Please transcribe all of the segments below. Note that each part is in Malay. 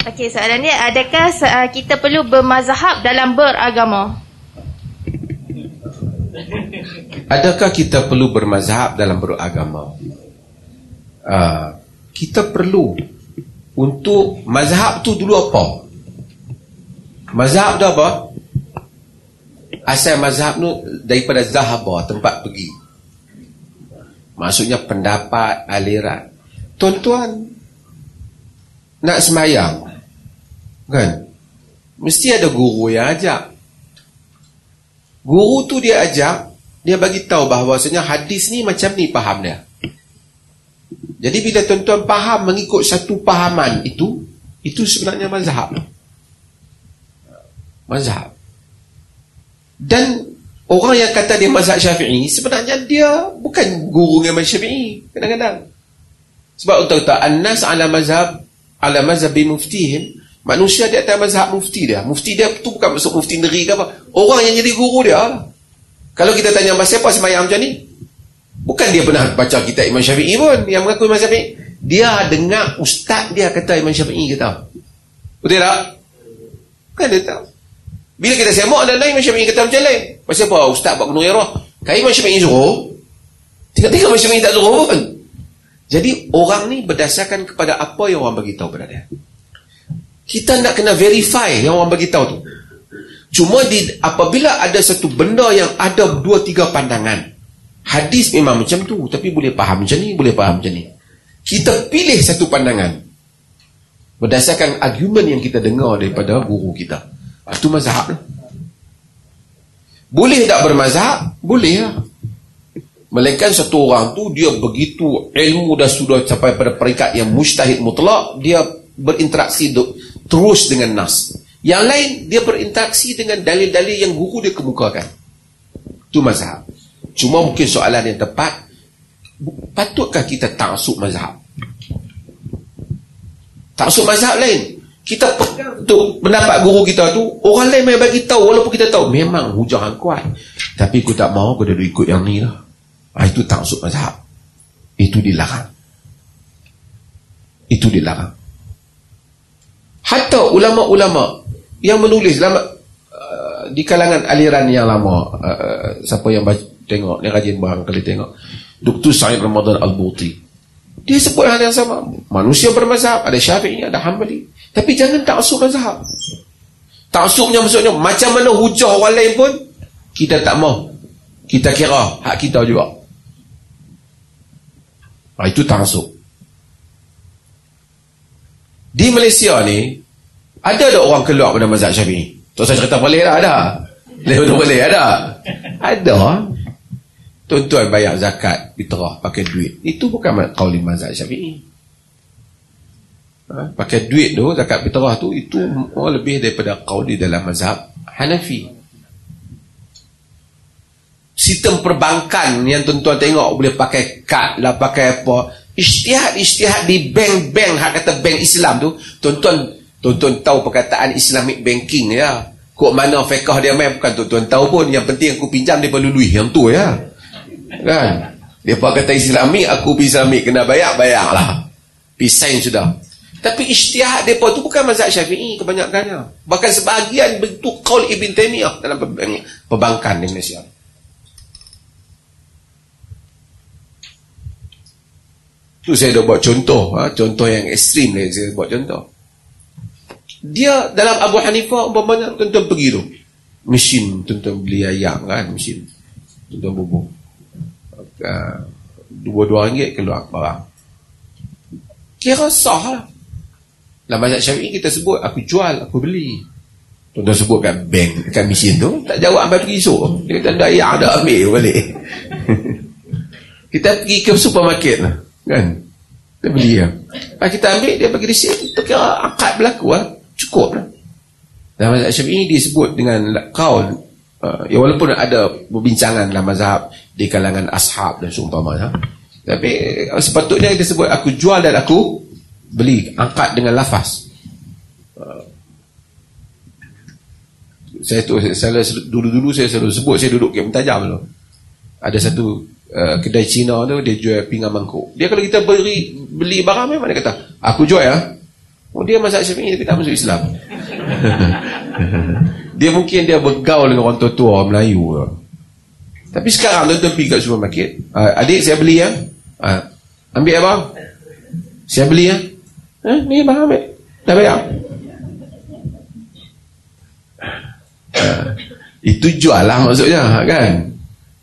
Okey, soalan ni adakah uh, kita perlu bermazhab dalam beragama? Adakah kita perlu bermazhab dalam beragama? Uh, kita perlu untuk mazhab tu dulu apa? Mazhab tu apa? Asal mazhab tu daripada zahaba tempat pergi. Maksudnya pendapat, aliran. Tuan-tuan nak semayang kan? Mesti ada guru yang ajak. Guru tu dia ajak, dia bagi tahu bahawasanya hadis ni macam ni faham dia. Jadi bila tuan-tuan faham mengikut satu pahaman itu, itu sebenarnya mazhab. Mazhab. Dan orang yang kata dia mazhab syafi'i, sebenarnya dia bukan guru yang mazhab syafi'i. Kadang-kadang. Sebab untuk kata, An-Nas ala mazhab, ala mazhab muftihim, manusia dia atas mazhab mufti dia. Mufti dia tu bukan masuk mufti negeri ke apa. Orang yang jadi guru dia. Kalau kita tanya siapa semayang macam ni, Bukan dia pernah baca kitab Imam Syafi'i pun yang mengaku Imam Syafi'i. Dia dengar ustaz dia kata Imam Syafi'i kata. Betul tak? Kan dia tahu. Bila kita semak dan Imam Syafi'i kata macam lain. Pasal apa? Ustaz buat kena erah. Kan Imam Syafi'i suruh. Tengok-tengok Imam Syafi'i tak suruh pun. Jadi orang ni berdasarkan kepada apa yang orang beritahu pada dia. Kita nak kena verify yang orang beritahu tu. Cuma di, apabila ada satu benda yang ada dua tiga pandangan. Hadis memang macam tu Tapi boleh faham macam ni Boleh faham macam ni Kita pilih satu pandangan Berdasarkan argumen yang kita dengar Daripada guru kita Itu ah, mazhab Boleh tak bermazhab? Boleh lah Melainkan satu orang tu Dia begitu ilmu dah sudah Sampai pada peringkat yang mustahid mutlak Dia berinteraksi Terus dengan nas. Yang lain dia berinteraksi dengan dalil-dalil Yang guru dia kemukakan. Itu mazhab. Cuma mungkin soalan yang tepat Patutkah kita taksub mazhab? Taksub mazhab lain. Kita tu pendapat guru kita tu Orang lain yang bagi tahu walaupun kita tahu Memang hujah kuat Tapi aku tak mau aku dah ikut yang ni lah ha, Itu taksub mazhab. Itu dilarang. Itu dilarang. Hatta ulama-ulama Yang menulis lama, uh, Di kalangan aliran yang lama uh, Siapa yang baca tengok ni rajin barang kali tengok. Dr. Sa'id Ramadan Al-Buti. Dia sebut hal yang sama. Manusia bermazhab ada syafi'i ada hambali tapi jangan taksub mazhab. Taksubnya maksudnya macam mana hujah orang lain pun kita tak mau kita kira hak kita juga ha, itu taksub di Malaysia ni ada ada orang keluar pada mazhab syafi'i. Tak saya cerita boleh lah ada. Boleh boleh ada. Ada. Tuan-tuan bayar zakat fitrah pakai duit. Itu bukan qauli mazhab syafi'i. Ha? pakai duit tu zakat fitrah tu itu lebih daripada qauli dalam mazhab Hanafi sistem perbankan yang tuan-tuan tengok boleh pakai kad lah pakai apa. Isytihad-isytihad di bank-bank hak kata bank Islam tu tuan-tuan tuan-tuan tahu perkataan Islamic banking ya. Kok mana fiqah dia main bukan tuan-tuan tahu pun. Yang penting aku pinjam dia perlu duit. Yang tu ya. Kan? Dia pun kata islami aku islami kena bayar bayar lah pisain sudah. Tapi isytihad mereka tu bukan mazhab syafi'i kebanyakannya. Bahkan sebahagian bentuk qaul Ibn Taymiyah dalam perbankan di Malaysia tu saya dah buat contoh ha? contoh yang ekstrim ni saya buat contoh. Dia dalam Abu Hanifah umpamanya tuan-tuan pergi tu. Mesin tuan-tuan beli ayam kan mesin tuan-tuan bubuk uh, dua-dua ringgit keluar barang. Kira sah lah. Dalam mazhab syafi'i kita sebut aku jual aku beli. Tuan-tuan sebut kat bank kat mesin tu tak jawab sampai pergi esok. Dia kata dah ya ada ambil balik. Kita pergi ke supermarket lah kan? Kita beli lah Lepas kita ambil dia bagi resit kita kira akad berlaku lah cukup lah. Dalam mazhab syafi'i disebut dengan kaul Uh, ya walaupun ada perbincangan dalam mazhab di kalangan ashab dan seumpamanya tapi uh, sepatutnya dia sebut aku jual dan aku beli angkat dengan lafaz. Uh, saya tu saya dulu-dulu saya selalu sebut saya duduk kem tajam tu. Ada satu uh, kedai Cina tu dia jual pinggan mangkuk dia kalau kita beli beli barang memang dia kata aku jual ya Oh, dia mazhab syafi'i tapi tak masuk Islam. dia mungkin dia bergaul dengan orang tua-tua Melayu. Tapi sekarang tuan-tuan pergi kat supermarket. Uh, adik saya beli ya. Uh, ambil apa? Saya beli ya. Eh, ni bang ambil. Dah bayar. Uh, itu jual lah maksudnya kan.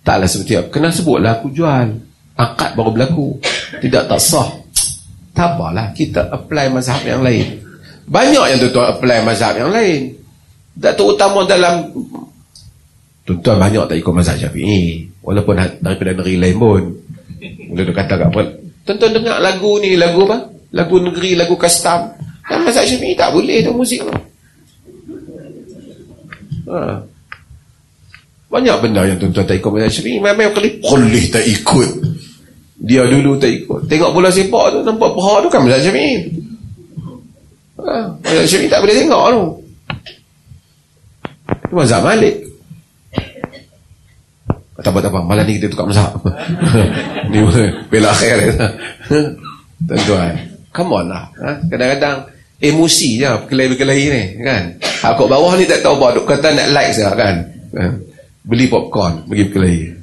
Taklah seperti apa. Kena sebutlah aku jual. Akad baru berlaku. Tidak tak sah. Tak apalah. Kita apply mazhab yang lain. Banyak yang tuan-tuan apply mazhab yang lain. Tak terutama dalam Tuan-tuan banyak tak ikut mazhab syafi'i Walaupun daripada negeri lain pun Bila dia kata kat apa Tuan-tuan dengar lagu ni Lagu apa? Lagu negeri, lagu custom Dan mazhab syafi'i tak boleh tu muzik tu ha. Banyak benda yang tuan-tuan tak ikut mazhab syafi'i Memang kali boleh tak ikut Dia dulu tak ikut Tengok bola sepak tu Nampak peha tu kan mazhab syafi'i ha. Mazhab syafi'i tak boleh tengok tu Mazhab Malik tak apa, tak apa. Malam ni kita tukar mazhab. ni bela akhir. Tuan-tuan. Come on lah. Ha? Kadang-kadang emosi je berkelahi-berkelahi ni. Kan? Aku bawah ni tak tahu apa. Kata nak like saja kan. Ha? Beli popcorn. Pergi berkelahi.